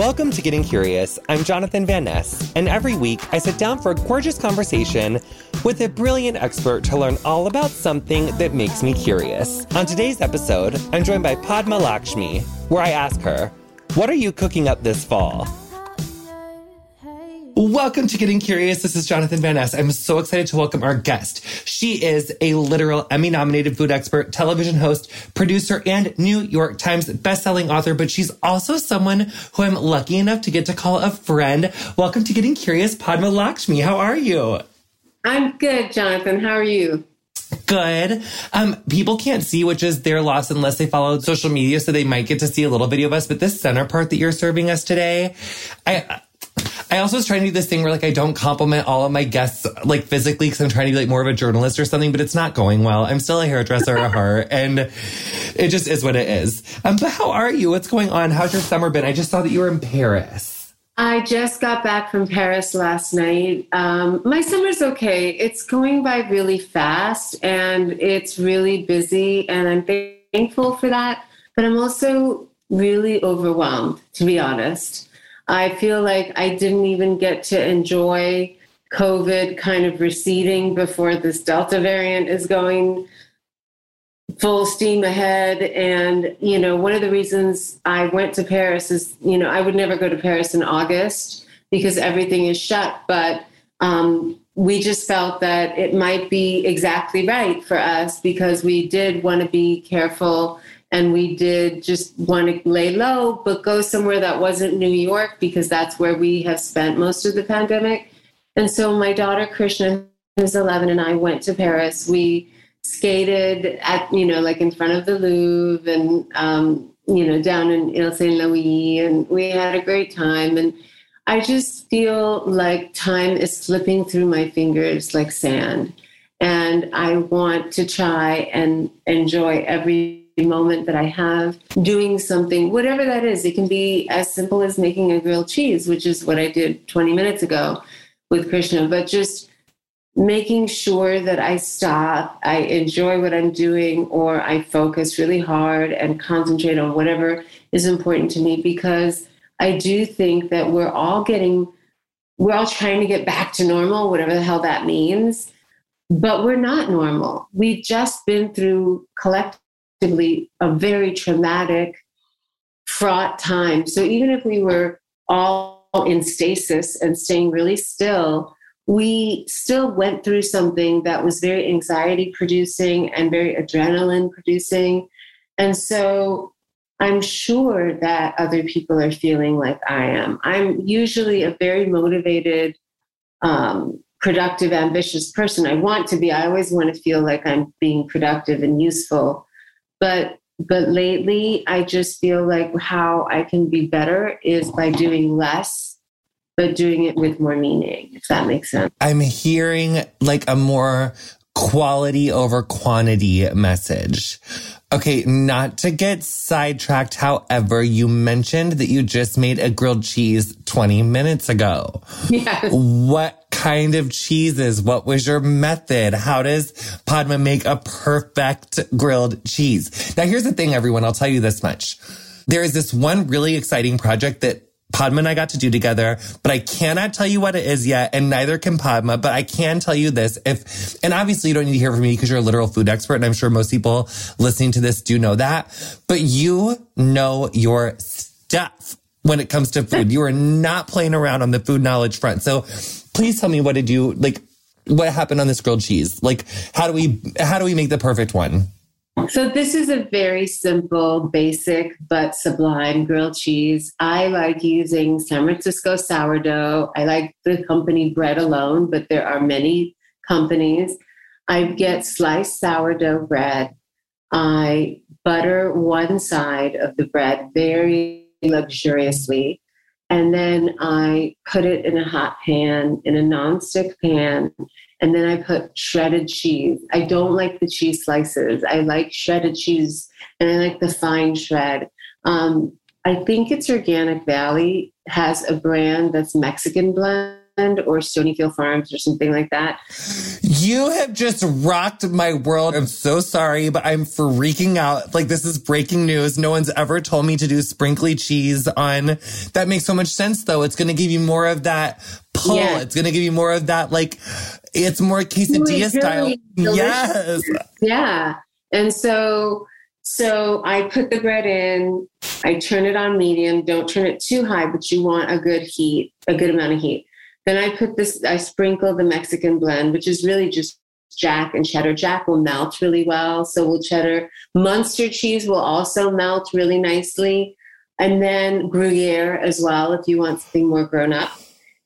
Welcome to Getting Curious. I'm Jonathan Van Ness, and every week I sit down for a gorgeous conversation with a brilliant expert to learn all about something that makes me curious. On today's episode, I'm joined by Padma Lakshmi, where I ask her, What are you cooking up this fall? Welcome to Getting Curious. This is Jonathan Van Ness. I'm so excited to welcome our guest. She is a literal Emmy nominated food expert, television host, producer, and New York Times bestselling author, but she's also someone who I'm lucky enough to get to call a friend. Welcome to Getting Curious, Padma Lakshmi. How are you? I'm good, Jonathan. How are you? Good. Um, people can't see, which is their loss unless they follow social media, so they might get to see a little video of us. But this center part that you're serving us today, I I also was trying to do this thing where like I don't compliment all of my guests like physically because I'm trying to be like more of a journalist or something, but it's not going well. I'm still a hairdresser at heart and it just is what it is. Um, but how are you? What's going on? How's your summer been? I just saw that you were in Paris. I just got back from Paris last night. Um, my summer's okay. It's going by really fast and it's really busy, and I'm thankful for that. But I'm also really overwhelmed, to be honest. I feel like I didn't even get to enjoy COVID kind of receding before this Delta variant is going full steam ahead. And, you know, one of the reasons I went to Paris is, you know, I would never go to Paris in August because everything is shut. But um, we just felt that it might be exactly right for us because we did want to be careful and we did just want to lay low, but go somewhere that wasn't New York because that's where we have spent most of the pandemic. And so my daughter Krishna, who's 11, and I went to Paris. We skated at, you know, like in front of the Louvre and, um, you know, down in Ile Saint Louis, and we had a great time. And I just feel like time is slipping through my fingers like sand. And I want to try and enjoy every moment that I have doing something, whatever that is. It can be as simple as making a grilled cheese, which is what I did 20 minutes ago with Krishna, but just making sure that I stop, I enjoy what I'm doing, or I focus really hard and concentrate on whatever is important to me because I do think that we're all getting, we're all trying to get back to normal, whatever the hell that means. But we're not normal. We've just been through collective a very traumatic, fraught time. So even if we were all in stasis and staying really still, we still went through something that was very anxiety producing and very adrenaline producing. And so I'm sure that other people are feeling like I am. I'm usually a very motivated, um, productive, ambitious person. I want to be. I always want to feel like I'm being productive and useful. But but lately I just feel like how I can be better is by doing less but doing it with more meaning, if that makes sense. I'm hearing like a more quality over quantity message. Okay, not to get sidetracked. However, you mentioned that you just made a grilled cheese 20 minutes ago. Yes. What kind of cheeses? What was your method? How does Padma make a perfect grilled cheese? Now, here's the thing, everyone. I'll tell you this much. There is this one really exciting project that Padma and I got to do together, but I cannot tell you what it is yet, and neither can Padma. But I can tell you this: if, and obviously you don't need to hear from me because you're a literal food expert, and I'm sure most people listening to this do know that. But you know your stuff when it comes to food. you are not playing around on the food knowledge front. So please tell me what did you like? What happened on this grilled cheese? Like, how do we how do we make the perfect one? So this is a very simple, basic but sublime grilled cheese. I like using San Francisco sourdough. I like the company Bread Alone, but there are many companies. I get sliced sourdough bread. I butter one side of the bread very luxuriously. And then I put it in a hot pan, in a nonstick pan, and then I put shredded cheese. I don't like the cheese slices. I like shredded cheese and I like the fine shred. Um, I think it's Organic Valley has a brand that's Mexican blend or Stonyfield Farms or something like that. You have just rocked my world. I'm so sorry, but I'm freaking out. Like this is breaking news. No one's ever told me to do sprinkly cheese on. That makes so much sense though. It's going to give you more of that pull. Yeah. It's going to give you more of that like it's more quesadilla really style. Yes. Yeah. And so so I put the bread in, I turn it on medium, don't turn it too high, but you want a good heat, a good amount of heat. Then I put this, I sprinkle the Mexican blend, which is really just jack and cheddar. Jack will melt really well. So will cheddar. Munster cheese will also melt really nicely. And then Gruyere as well, if you want something more grown up.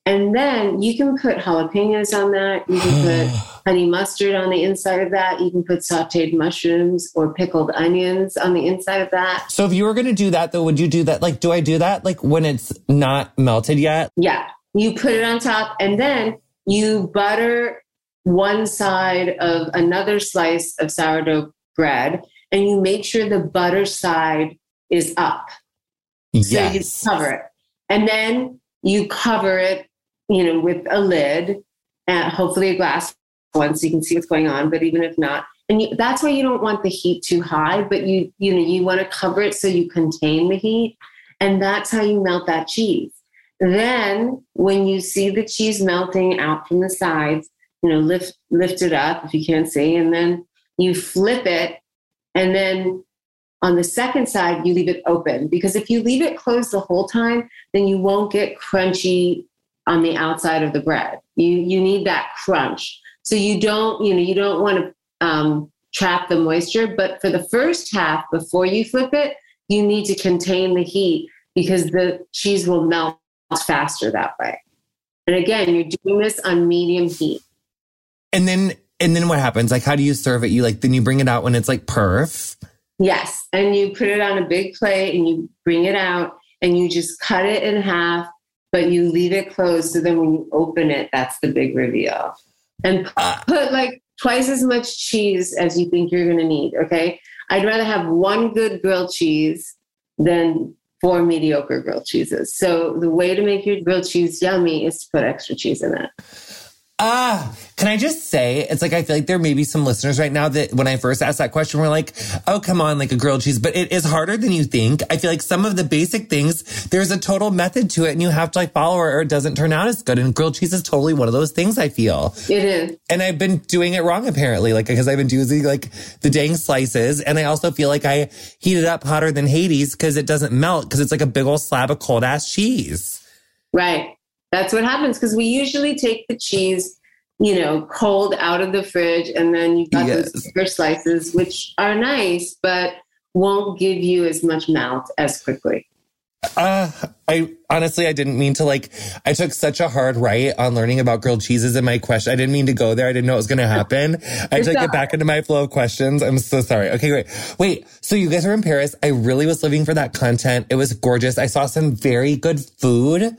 And then you can put jalapenos on that. You can put honey mustard on the inside of that. You can put sauteed mushrooms or pickled onions on the inside of that. So if you were going to do that though, would you do that? Like, do I do that like when it's not melted yet? Yeah you put it on top, and then you butter one side of another slice of sourdough bread, and you make sure the butter side is up. Yes. So you cover it. And then you cover it, you know, with a lid and hopefully a glass one so you can see what's going on. But even if not, and you, that's why you don't want the heat too high, but you, you know, you want to cover it so you contain the heat. And that's how you melt that cheese. Then, when you see the cheese melting out from the sides, you know, lift lift it up if you can't see, and then you flip it, and then on the second side you leave it open because if you leave it closed the whole time, then you won't get crunchy on the outside of the bread. You you need that crunch, so you don't you know you don't want to um, trap the moisture. But for the first half, before you flip it, you need to contain the heat because the cheese will melt faster that way. And again, you're doing this on medium heat. And then and then what happens? Like how do you serve it? You like then you bring it out when it's like perf. Yes. And you put it on a big plate and you bring it out and you just cut it in half, but you leave it closed. So then when you open it, that's the big reveal. And uh. put like twice as much cheese as you think you're going to need. Okay. I'd rather have one good grilled cheese than four mediocre grilled cheeses. So the way to make your grilled cheese yummy is to put extra cheese in it. Ah, can I just say, it's like I feel like there may be some listeners right now that when I first asked that question, were like, oh, come on, like a grilled cheese. But it is harder than you think. I feel like some of the basic things, there's a total method to it and you have to like follow or it doesn't turn out as good. And grilled cheese is totally one of those things I feel. It is. And I've been doing it wrong apparently, like because I've been using like the dang slices. And I also feel like I heat it up hotter than Hades because it doesn't melt because it's like a big old slab of cold ass cheese. Right. That's what happens because we usually take the cheese, you know, cold out of the fridge, and then you've got yes. those bigger slices, which are nice, but won't give you as much melt as quickly. Uh, I honestly, I didn't mean to like, I took such a hard right on learning about grilled cheeses in my question. I didn't mean to go there. I didn't know it was going to happen. I had to get back into my flow of questions. I'm so sorry. Okay, great. Wait, so you guys were in Paris. I really was living for that content. It was gorgeous. I saw some very good food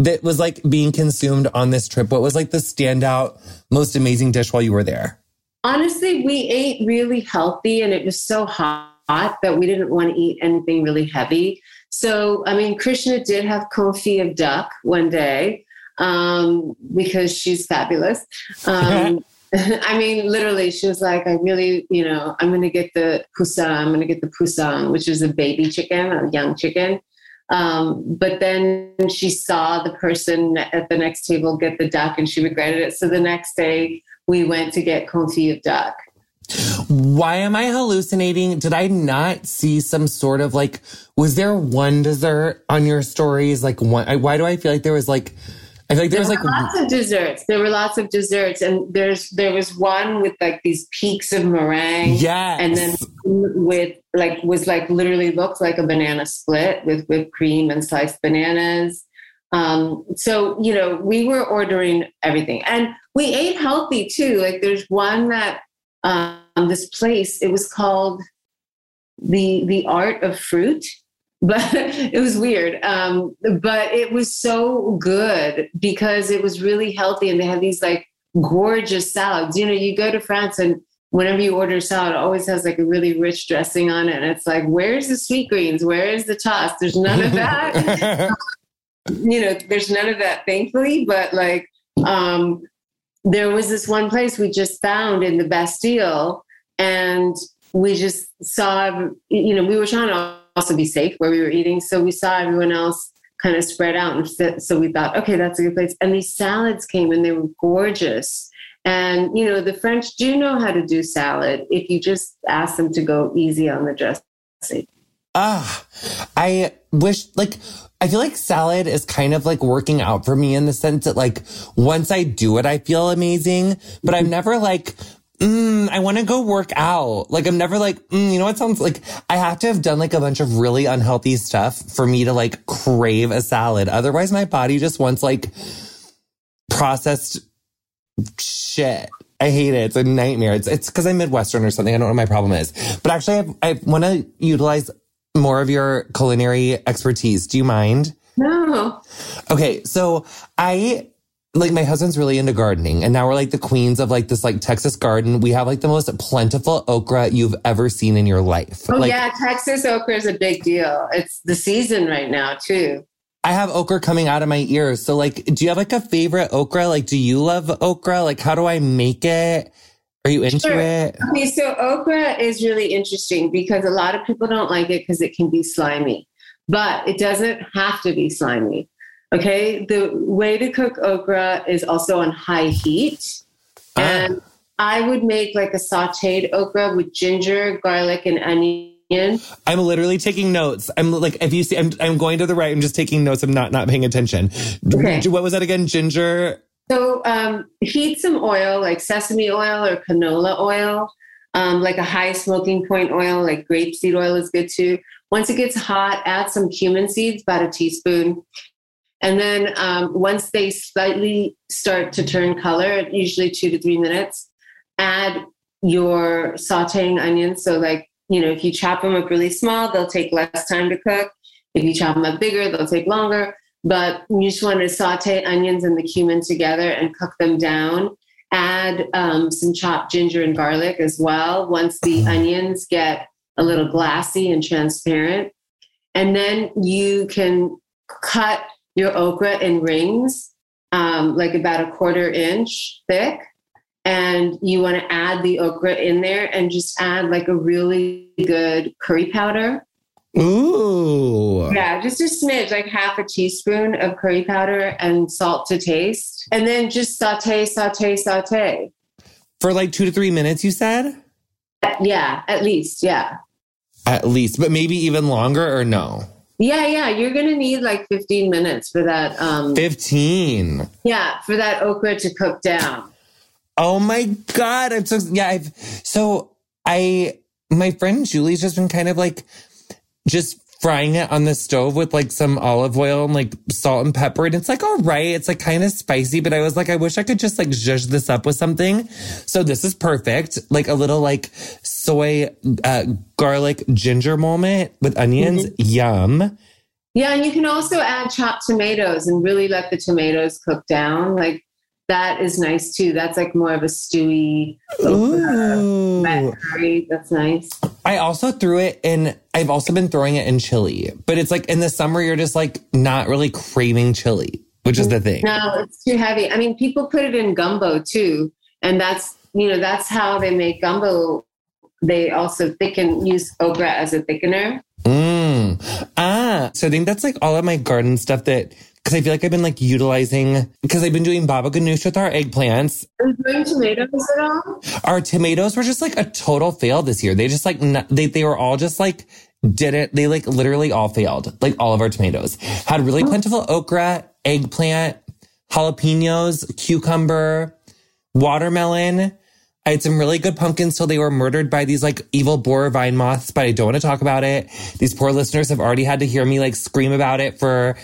that was like being consumed on this trip? What was like the standout, most amazing dish while you were there? Honestly, we ate really healthy and it was so hot that we didn't want to eat anything really heavy. So, I mean, Krishna did have confit of duck one day um, because she's fabulous. Um, I mean, literally, she was like, I really, you know, I'm going to get the pusa, I'm going to get the poussin, which is a baby chicken, a young chicken. Um, but then she saw the person at the next table get the duck and she regretted it. So the next day we went to get confit of duck. Why am I hallucinating? Did I not see some sort of like, was there one dessert on your stories? Like, one, why do I feel like there was like, I feel like there, there was like lots of desserts. There were lots of desserts, and there's there was one with like these peaks of meringue. Yeah, and then with like was like literally looked like a banana split with whipped cream and sliced bananas. Um, so you know we were ordering everything, and we ate healthy too. Like there's one that um, this place it was called the the art of fruit but it was weird. Um, but it was so good because it was really healthy and they had these like gorgeous salads. You know, you go to France and whenever you order salad, it always has like a really rich dressing on it. And it's like, where's the sweet greens? Where is the toss? There's none of that. you know, there's none of that, thankfully. But like, um, there was this one place we just found in the Bastille, and we just saw, you know, we were trying to also be safe where we were eating. So we saw everyone else kind of spread out. And so we thought, okay, that's a good place. And these salads came and they were gorgeous. And, you know, the French do know how to do salad if you just ask them to go easy on the dressing. Ah, I wish, like, I feel like salad is kind of like working out for me in the sense that, like, once I do it, I feel amazing, but I'm never like, mm, I want to go work out. Like, I'm never like, mm, you know what sounds like I have to have done like a bunch of really unhealthy stuff for me to like crave a salad. Otherwise, my body just wants like processed shit. I hate it. It's a nightmare. It's it's because I'm Midwestern or something. I don't know what my problem is. But actually, I, I want to utilize more of your culinary expertise. Do you mind? No. Okay, so I like my husband's really into gardening and now we're like the queens of like this like Texas garden. We have like the most plentiful okra you've ever seen in your life. Oh like, yeah, Texas okra is a big deal. It's the season right now too. I have okra coming out of my ears. So like, do you have like a favorite okra? Like, do you love okra? Like, how do I make it? Are you into Sure. it? Okay, so okra is really interesting because a lot of people don't like it because it can be slimy, but it doesn't have to be slimy. Okay, the way to cook okra is also on high heat. Ah. And I would make like a sauteed okra with ginger, garlic, and onion. I'm literally taking notes. I'm like, if you see, I'm, I'm going to the right. I'm just taking notes. I'm not, not paying attention. Okay. What was that again? Ginger. So um, heat some oil, like sesame oil or canola oil, um, like a high smoking point oil, like grapeseed oil is good too. Once it gets hot, add some cumin seeds, about a teaspoon. And then um, once they slightly start to turn color, usually two to three minutes, add your sauteing onions. So, like, you know, if you chop them up really small, they'll take less time to cook. If you chop them up bigger, they'll take longer. But you just want to saute onions and the cumin together and cook them down. Add um, some chopped ginger and garlic as well once the onions get a little glassy and transparent. And then you can cut your okra in rings, um, like about a quarter inch thick. And you want to add the okra in there and just add like a really good curry powder. Ooh. Yeah, just a smidge, like half a teaspoon of curry powder and salt to taste. And then just saute, saute, saute. For like two to three minutes, you said? Yeah, at least. Yeah. At least, but maybe even longer or no? Yeah, yeah. You're to need like 15 minutes for that. Um, 15. yeah, for that okra to cook down. Oh my God. I'm so, yeah. I've, so I, my friend Julie's just been kind of like, just frying it on the stove with like some olive oil and like salt and pepper. And it's like, all right. It's like kind of spicy, but I was like, I wish I could just like zhuzh this up with something. So this is perfect. Like a little like soy, uh, garlic ginger moment with onions. Yum. Yeah, and you can also add chopped tomatoes and really let the tomatoes cook down. Like that is nice too. That's like more of a stewy okra Ooh. curry. That's nice. I also threw it in, I've also been throwing it in chili, but it's like in the summer, you're just like not really craving chili, which is the thing. No, it's too heavy. I mean, people put it in gumbo too, and that's you know that's how they make gumbo. They also thicken use okra as a thickener. Mm. Ah, so I think that's like all of my garden stuff that, cause I feel like I've been like utilizing, cause I've been doing baba ganoush with our eggplants. Are you doing tomatoes at all? Our tomatoes were just like a total fail this year. They just like, they, they were all just like, didn't, they like literally all failed. Like all of our tomatoes had really oh. plentiful okra, eggplant, jalapenos, cucumber, watermelon. I had some really good pumpkins till they were murdered by these like evil borer vine moths, but I don't want to talk about it. These poor listeners have already had to hear me like scream about it for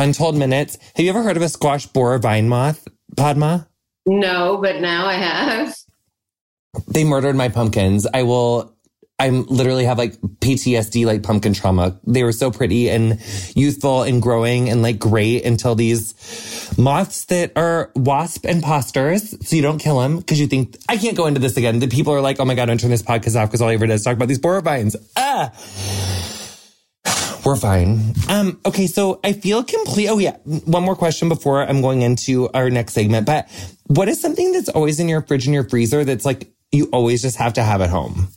untold minutes. Have you ever heard of a squash borer vine moth, Padma? No, but now I have. They murdered my pumpkins. I will, I'm literally have like PTSD, like pumpkin trauma. They were so pretty and youthful and growing and like great until these moths that are wasp imposters. So you don't kill them because you think, I can't go into this again. The people are like, oh my God, don't turn this podcast off because all I ever does is talk about these borer vines. Ah. We're fine. Um, okay, so I feel complete. Oh yeah, one more question before I'm going into our next segment. But What is something that's always in your fridge and your freezer that's like you always just have to have at home?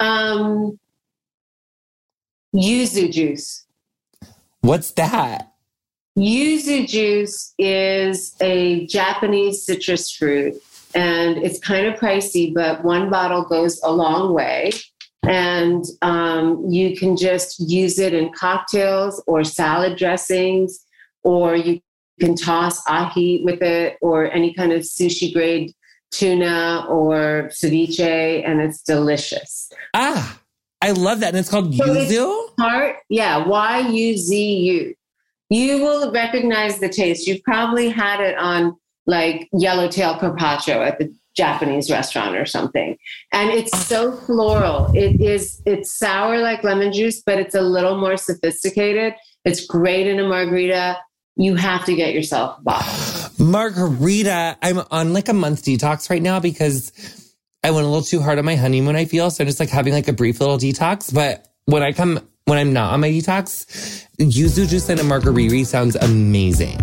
Um, yuzu juice. What's that? Yuzu juice is a Japanese citrus fruit and it's kind of pricey, but one bottle goes a long way. And um, you can just use it in cocktails or salad dressings, or you can toss ahi with it, or any kind of sushi grade tuna or ceviche, and it's delicious. Ah, I love that. And it's called so yuzu? Part, yeah, Y U Z U. You will recognize the taste. You've probably had it on like yellowtail carpaccio at the Japanese restaurant or something. And it's oh. so floral. It is it's sour like lemon juice, but it's a little more sophisticated. It's great in a margarita. You have to get yourself a bottle. Margarita. I'm on like a month detox right now because I went a little too hard on my honeymoon, I feel. So I'm just like having like a brief little detox. But when I come when I'm not on my detox, yuzu juice and a margarita sounds amazing.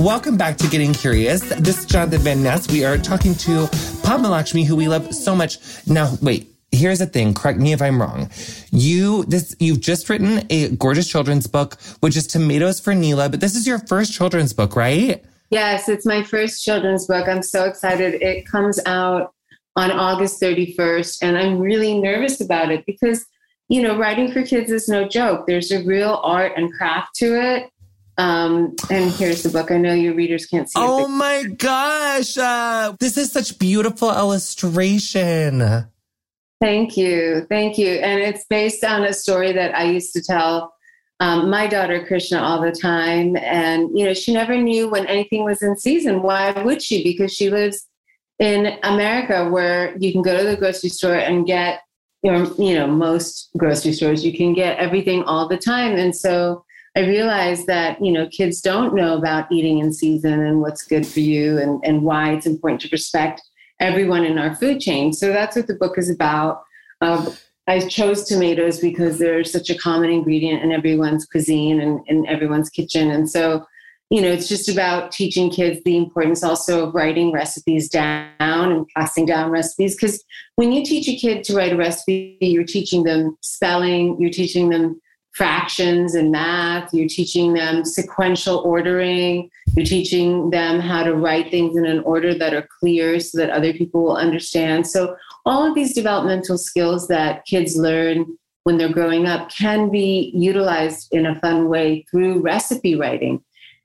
Welcome back to Getting Curious. This is Jonathan Van Ness. We are talking to Padma Lakshmi, who we love so much. Now, wait, here's the thing. Correct me if I'm wrong. You, this, you've just written a gorgeous children's book, which is Tomatoes for Neela, but this is your first children's book, right? Yes, it's my first children's book. I'm so excited. It comes out on August 31st, and I'm really nervous about it because, you know, writing for kids is no joke. There's a real art and craft to it. Um, and here's the book. I know your readers can't see it. Oh my gosh. Uh, this is such beautiful illustration. Thank you. Thank you. And it's based on a story that I used to tell um, my daughter Krishna all the time. And, you know, she never knew when anything was in season. Why would she? Because she lives in America where you can go to the grocery store and get, your, you know most grocery stores, you can get everything all the time. And so, I realized that, you know, kids don't know about eating in season and what's good for you and, and why it's important to respect everyone in our food chain. So that's what the book is about. Uh, I chose tomatoes because they're such a common ingredient in everyone's cuisine and in everyone's kitchen. And so, you know, it's just about teaching kids the importance also of writing recipes down and passing down recipes. Because when you teach a kid to write a recipe, you're teaching them spelling, you're teaching them fractions and math, you're teaching them sequential ordering, you're teaching them how to write things in an order that are clear so that other people will understand. So, all of these developmental skills that kids learn when they're growing up can be utilized in a fun way through recipe writing.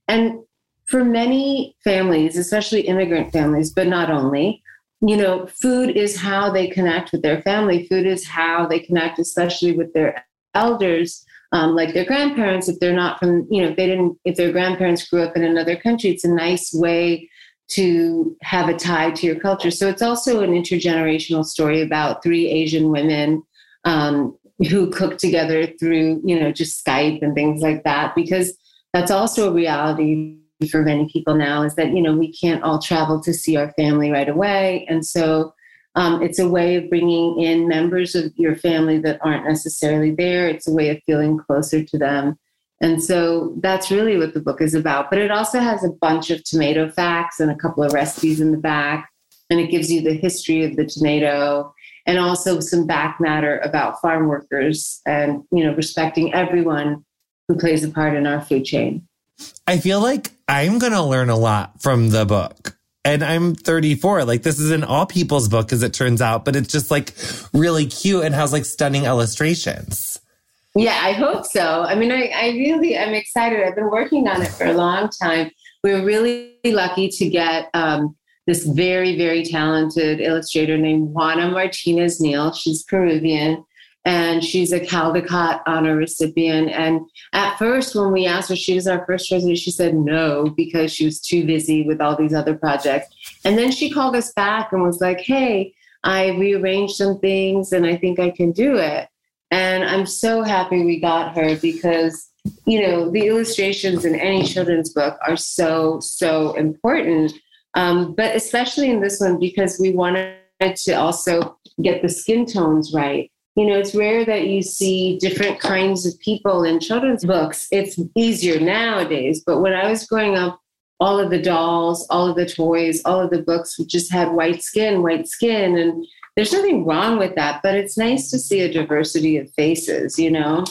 And for many families, especially immigrant families, but not only, you know, food is how they connect with their family. Food is how they connect, especially with their elders um, like their grandparents if they're not from you know if they didn't if their grandparents grew up in another country it's a nice way to have a tie to your culture. So it's also an intergenerational story about three asian women um, who cook together through you know just skype and things like that because that's also a reality for many people now is that you know we can't all travel to see our family right away. And so um, it's a way of bringing in members of your family that aren't necessarily there. It's a way of feeling closer to them. And so that's really what the book is about. But it also has a bunch of tomato facts and a couple of recipes in the back. And it gives you the history of the tomato and also some back matter about farm workers and, you know, respecting everyone who plays a part in our food chain. I feel like I'm going to learn a lot from the book and I'm 34. Like this is an all people's book as it turns out, but it's just like really cute and has like stunning illustrations. Yeah, I hope so. I mean, I, I really am excited. I've been working on it for a long time. We were really lucky to get um, this very, very talented illustrator named Juana Martinez Neal. She's Peruvian and she's a Caldecott honor recipient. And at first, when we asked her, she was our first resident, she said no because she was too busy with all these other projects. And then she called us back and was like, hey, I rearranged some things and I think I can do it. And I'm so happy we got her because, you know, the illustrations in any children's book are so, so important. Um, but especially in this one because we wanted to also get the skin tones right you know, it's rare that you see different kinds of people in children's books. It's easier nowadays. But when I was growing up, all of the dolls, all of the toys, all of the books just had white skin, white skin. And there's nothing wrong with that, but it's nice to see a diversity of faces, you know?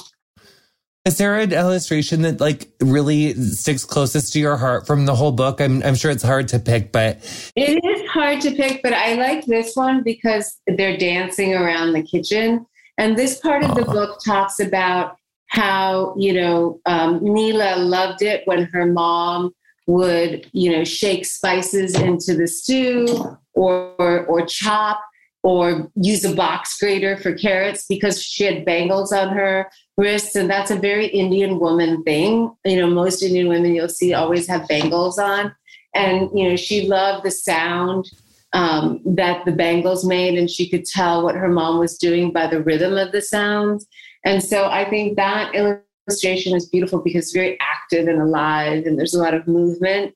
Is there an illustration that like really sticks closest to your heart from the whole book? I'm, I'm sure it's hard to pick, but it is hard to pick. But I like this one because they're dancing around the kitchen, and this part of the book talks about how you know um, Neela loved it when her mom would you know shake spices into the stew or or, or chop or use a box grater for carrots because she had bangles on her wrists. And that's a very indian woman thing. You know most indian women you'll see always have bangles on. And you know she loved the sound um, that the bangles made and she could tell what her mom was doing by the rhythm of the sounds and so i think that illustration is beautiful because it's very active and alive and there's a lot of movement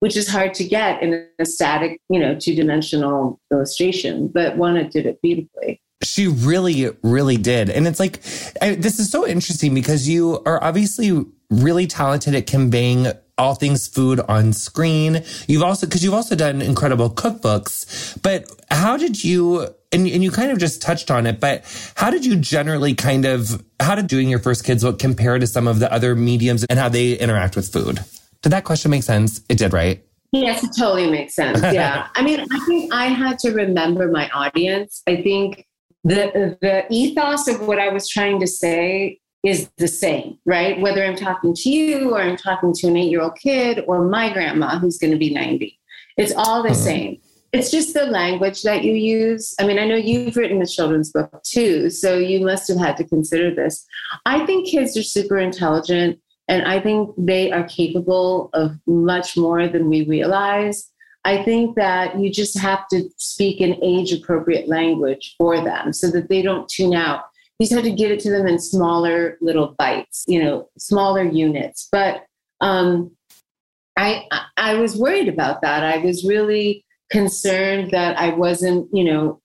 which is hard to get in a static, you know, two dimensional illustration. But Juana did it beautifully. She really, really did. And it's like, I, this is so interesting because you are obviously really talented at conveying all things food on screen. You've also, because you've also done incredible cookbooks, but how did you, and, and you kind of just touched on it, but how did you generally kind of, how did doing your first kids book compare to some of the other mediums and how they interact with food? Did that question make sense? It did, right? Yes, it totally makes sense. Yeah. I mean, I think I had to remember my audience. I think the the ethos of what I was trying to say is the same, right? Whether I'm talking to you or I'm talking to an eight year old kid or my grandma who's going to be 90, it's all the mm-hmm. same. It's just the language that you use. I mean, I know you've written a children's book too, so you must have had to consider this. I think kids are super intelligent. And I think they are capable of much more than we realize. I think that you just have to speak an age appropriate language for them so that they don't tune out. Just have to give it to them in smaller little bites, you know, smaller units. But um, I, I was worried about that. I was really concerned that I wasn't, you know,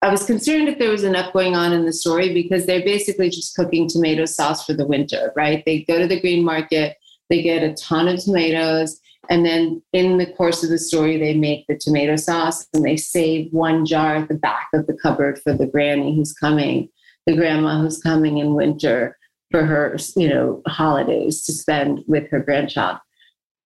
I was concerned if there was enough going on in the story because they're basically just cooking tomato sauce for the winter, right? They go to the green market, they get a ton of tomatoes, and then in the course of the story, they make the tomato sauce and they save one jar at the back of the cupboard for the granny who's coming, the grandma who's coming in winter for her, you know, holidays to spend with her grandchild.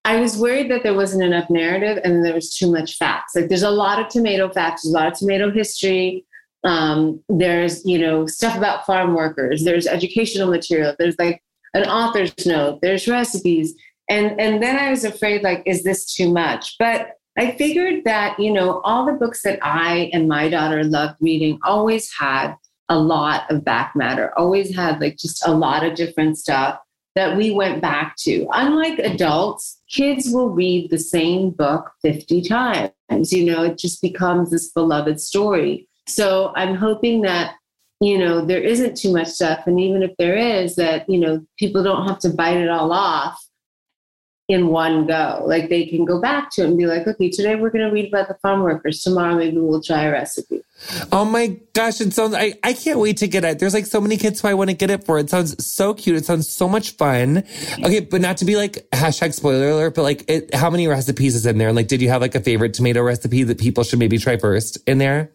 I was worried that there wasn't enough narrative and there was too much facts. Like there's a lot of tomato facts, there's a lot of tomato history. Um, there's you know stuff about farm workers. There's educational material. There's like an author's note. There's recipes. And and then I was afraid like, is this too much? But I figured that you know all the books that I and my daughter loved reading always had a lot of back matter. Always had like just a lot of different stuff that we went back to. Unlike adults, kids will read the same book 50 times. You know, it just becomes this beloved story. So I'm hoping that, you know, there isn't too much stuff. And even if there is, that, you know, people don't have to bite it all off in one go. Like they can go back to it and be like, okay, today we're going to read about the farm workers. Tomorrow maybe we'll try a recipe. Oh my gosh, it sounds, I, I can't wait to get it. There's like so many kids who I want to get it for. It sounds so cute. It sounds so much fun. Okay, but not to be like hashtag spoiler alert, but like it, how many recipes is in there? And like, did you have like a favorite tomato recipe that people should maybe try first in there?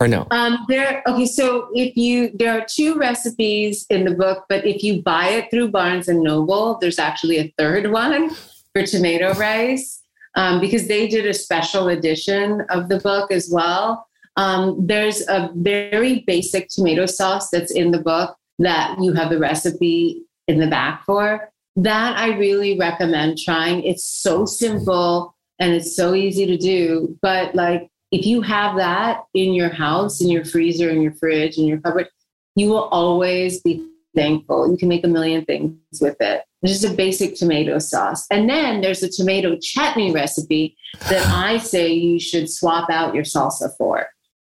Or no? Um, there. Okay, so if you there are two recipes in the book, but if you buy it through Barnes and Noble, there's actually a third one for tomato rice um, because they did a special edition of the book as well. Um, there's a very basic tomato sauce that's in the book that you have the recipe in the back for. That I really recommend trying. It's so simple and it's so easy to do, but like if you have that in your house, in your freezer, in your fridge, in your cupboard, you will always be thankful. You can make a million things with it. Just a basic tomato sauce. And then there's a tomato chutney recipe that I say you should swap out your salsa for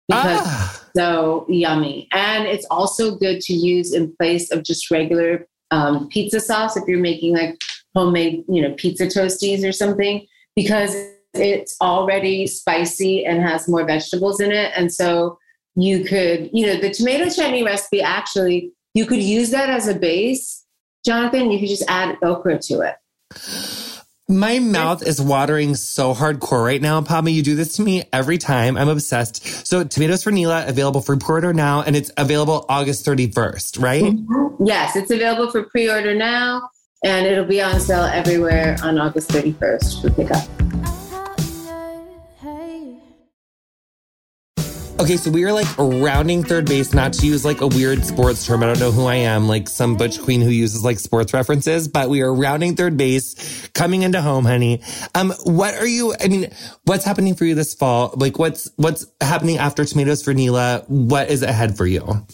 because ah. so yummy. And it's also good to use in place of just regular um, pizza sauce if you're making like homemade, you know, pizza toasties or something because it's already spicy and has more vegetables in it. And so you could, you know, the tomato chutney recipe actually, you could use that as a base, Jonathan. You could just add okra to it. My mouth is watering so hardcore right now, Padma. You do this to me every time. I'm obsessed. So, Tomatoes for Neela available for pre-order now, and it's available August 31st, right? Mm-hmm. Yes, it's available for pre-order now, and it'll be on sale everywhere on August 31st for pickup. Okay, so we are like rounding third base, not to use like a weird sports term. I don't know who I am, like some butch queen who uses like sports references, but we are rounding third base, coming into home, honey. Um, what are you, I mean, what's happening for you this fall? Like what's, what's happening after Tomatoes for Neela? What is ahead for you?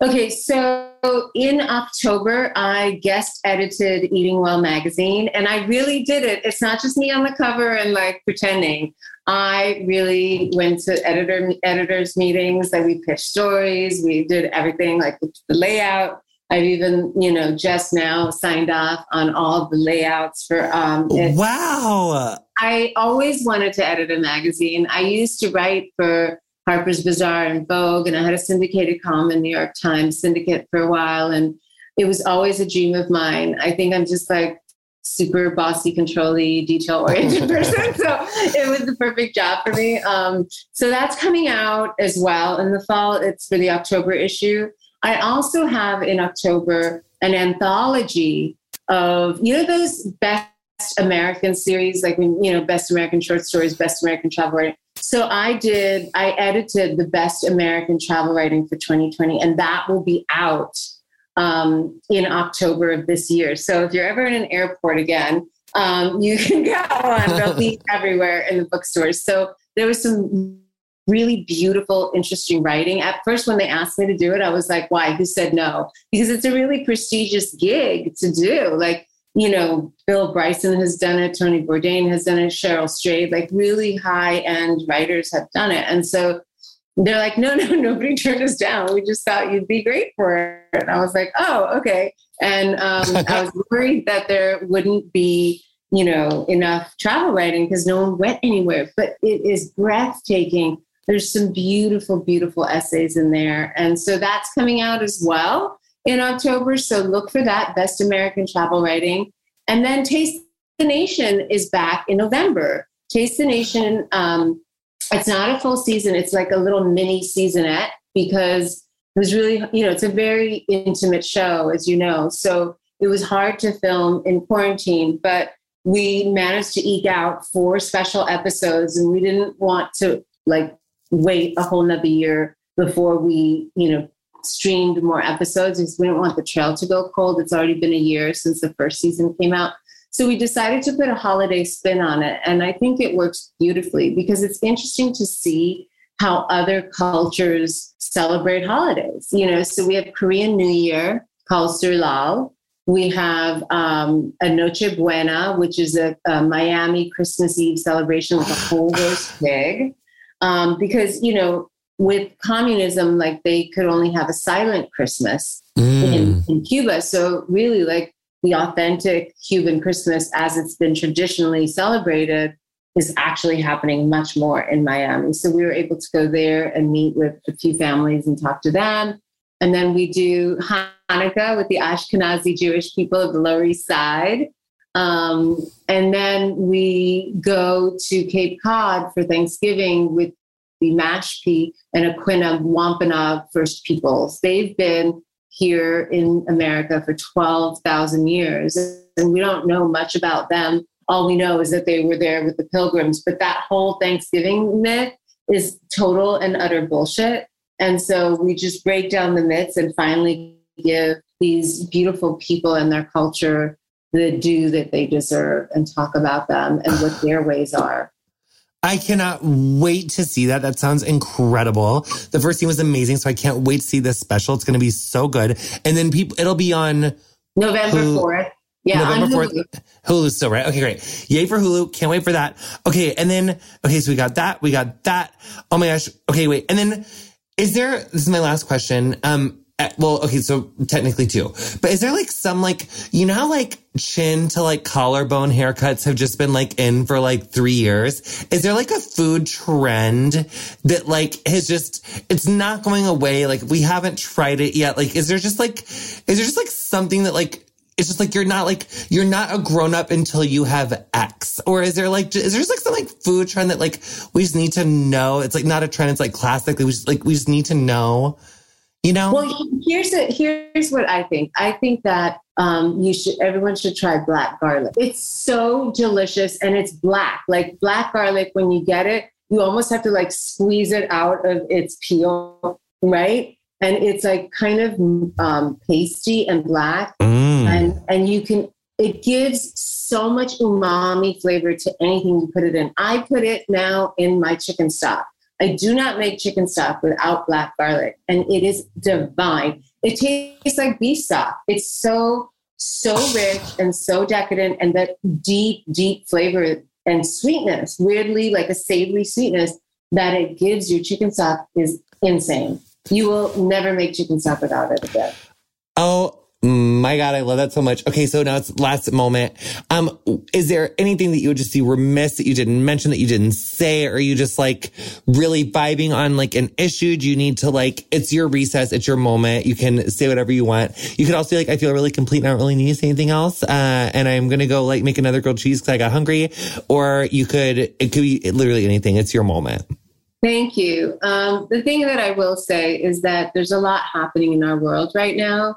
Okay, so in October, I guest edited Eating Well magazine, and I really did it. It's not just me on the cover and like pretending. I really went to editor editors meetings. Like we pitched stories, we did everything, like the layout. I've even, you know, just now signed off on all the layouts for. Um, it. Wow! I always wanted to edit a magazine. I used to write for Harper's Bazaar and Vogue, and I had a syndicated column in New York Times Syndicate for a while, and it was always a dream of mine. I think I'm just like super bossy, controlly, detail oriented person. So it was the perfect job for me. Um, so that's coming out as well in the fall. It's for the October issue. I also have in October an anthology of, you know, those best American series, like, you know, best American short stories, best American travel writing. So I did, I edited the best American travel writing for 2020, and that will be out um, in October of this year. So if you're ever in an airport again, um, you can go on. They'll be everywhere in the bookstores. So there was some really beautiful, interesting writing. At first, when they asked me to do it, I was like, why? Who said no? Because it's a really prestigious gig to do. Like, you know, Bill Bryson has done it, Tony Bourdain has done it, Cheryl Strayed, like really high end writers have done it. And so they're like, no, no, nobody turned us down. We just thought you'd be great for it. And I was like, oh, okay. And um, I was worried that there wouldn't be, you know, enough travel writing because no one went anywhere. But it is breathtaking. There's some beautiful, beautiful essays in there. And so that's coming out as well in October. So look for that Best American Travel Writing. And then Taste the Nation is back in November. Taste the Nation um, it's not a full season. It's like a little mini seasonette because it was really, you know, it's a very intimate show, as you know. So it was hard to film in quarantine, but we managed to eke out four special episodes and we didn't want to like wait a whole nother year before we, you know, streamed more episodes because we didn't want the trail to go cold. It's already been a year since the first season came out. So we decided to put a holiday spin on it. And I think it works beautifully because it's interesting to see how other cultures celebrate holidays. You know, so we have Korean New Year called Seollal. We have um, a Noche Buena, which is a, a, Miami Christmas Eve celebration with a whole roast pig. Um, because, you know, with communism, like they could only have a silent Christmas mm. in, in Cuba. So really, like the authentic Cuban Christmas as it's been traditionally celebrated is actually happening much more in Miami. So we were able to go there and meet with a few families and talk to them. And then we do Hanukkah with the Ashkenazi Jewish people of the Lower East Side. Um, and then we go to Cape Cod for Thanksgiving with the Mashpee and Aquinnah Wampanoag First Peoples. They've been here in America for 12,000 years. And we don't know much about them. All we know is that they were there with the pilgrims. But that whole Thanksgiving myth is total and utter bullshit. And so we just break down the myths and finally give these beautiful people and their culture the due that they deserve and talk about them and what their ways are. I cannot wait to see that. That sounds incredible. The first scene was amazing, so I can't wait to see this special. It's going to be so good. And then people, it'll be on November fourth. Yeah, November fourth. Hulu. Hulu still right. Okay, great. Yay for Hulu. Can't wait for that. Okay, and then okay, so we got that. We got that. Oh my gosh. Okay, wait. And then is there? This is my last question. Um, Eh, well, okay, so technically two, but is there like some like, you know how like chin to like collarbone haircuts have just been like in for like three years? Is there like a food trend that like has just, it's not going away? Like we haven't tried it yet. Like, is there just like, is there just like something that like, it's just like you're not like you're not a grown up until you have X. Or is there like is there just like some like food trend that like we just need to know? It's like not a trend. It's like classic. We just like we just need to know. You know. Well, here's a, here's what I think. I think that um, you should everyone should try black garlic. It's so delicious and it's black. Like black garlic, when you get it, you almost have to like squeeze it out of its peel, right? And it's like kind of um, pasty and black. Mm and and you can it gives so much umami flavor to anything you put it in. I put it now in my chicken stock. I do not make chicken stock without black garlic, and it is divine. It tastes like beef stock. It's so so rich and so decadent, and that deep, deep flavor and sweetness, weirdly like a savory sweetness that it gives your chicken stock is insane. You will never make chicken stock without it again. Oh, my God, I love that so much. Okay, so now it's last moment. Um, is there anything that you would just be remiss that you didn't mention that you didn't say? Or are you just like really vibing on like an issue? Do you need to like, it's your recess, it's your moment. You can say whatever you want. You could also be like, I feel really complete and I don't really need to say anything else. Uh, and I'm going to go like make another grilled cheese because I got hungry. Or you could, it could be literally anything. It's your moment. Thank you. Um, the thing that I will say is that there's a lot happening in our world right now.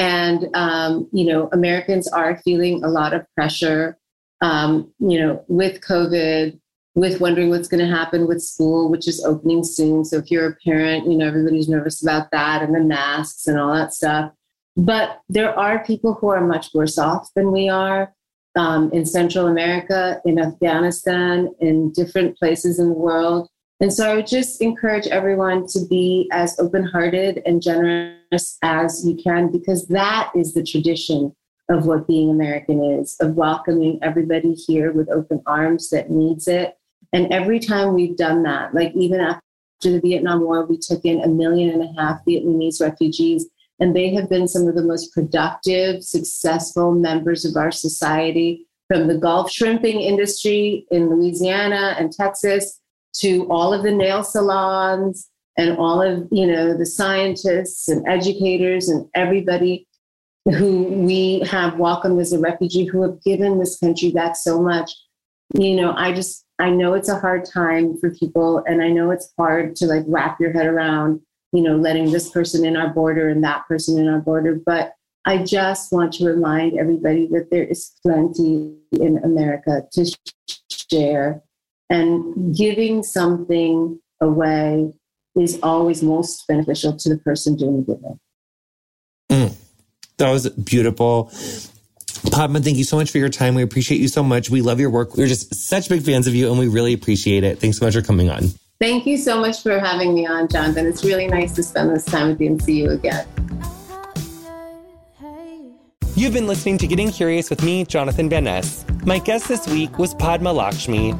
And, um, you know, Americans are feeling a lot of pressure, um, you know, with COVID, with wondering what's going to happen with school, which is opening soon. So if you're a parent, you know, everybody's nervous about that and the masks and all that stuff. But there are people who are much worse off than we are um, in Central America, in Afghanistan, in different places in the world. And so I would just encourage everyone to be as open hearted and generous as you can, because that is the tradition of what being American is, of welcoming everybody here with open arms that needs it. And every time we've done that, like even after the Vietnam War, we took in a million and a half Vietnamese refugees, and they have been some of the most productive, successful members of our society from the Gulf shrimping industry in Louisiana and Texas to all of the nail salons and all of you know the scientists and educators and everybody who we have welcomed as a refugee who have given this country back so much. You know i just i know it's a hard time for people and i know it's hard to like wrap your head around you know letting this person in our border and that person in our border but i just want to remind everybody that there is plenty in america to share and giving something away is always most beneficial to the person doing the giving. Mm, that was beautiful. Padma, thank you so much for your time. We appreciate you so much. We love your work. We're just such big fans of you and we really appreciate it. Thanks so much for coming on. Thank you so much for having me on, Jonathan. It's really nice to spend this time with you and see you again. You've been listening to Getting Curious with me, Jonathan Van Ness. My guest this week was Padma Lakshmi.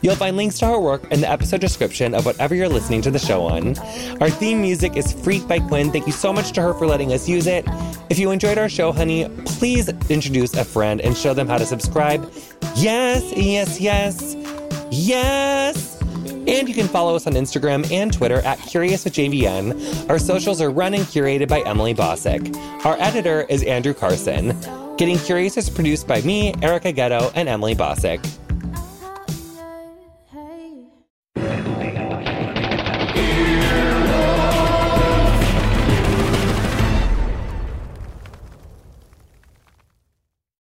You'll find links to her work in the episode description of whatever you're listening to the show on. Our theme music is Freak by Quinn. Thank you so much to her for letting us use it. If you enjoyed our show, honey, please introduce a friend and show them how to subscribe. Yes, yes, yes, yes. And you can follow us on Instagram and Twitter at Curious with JVN. Our socials are run and curated by Emily Bossak. Our editor is Andrew Carson. Getting Curious is produced by me, Erica Getto, and Emily Bossak.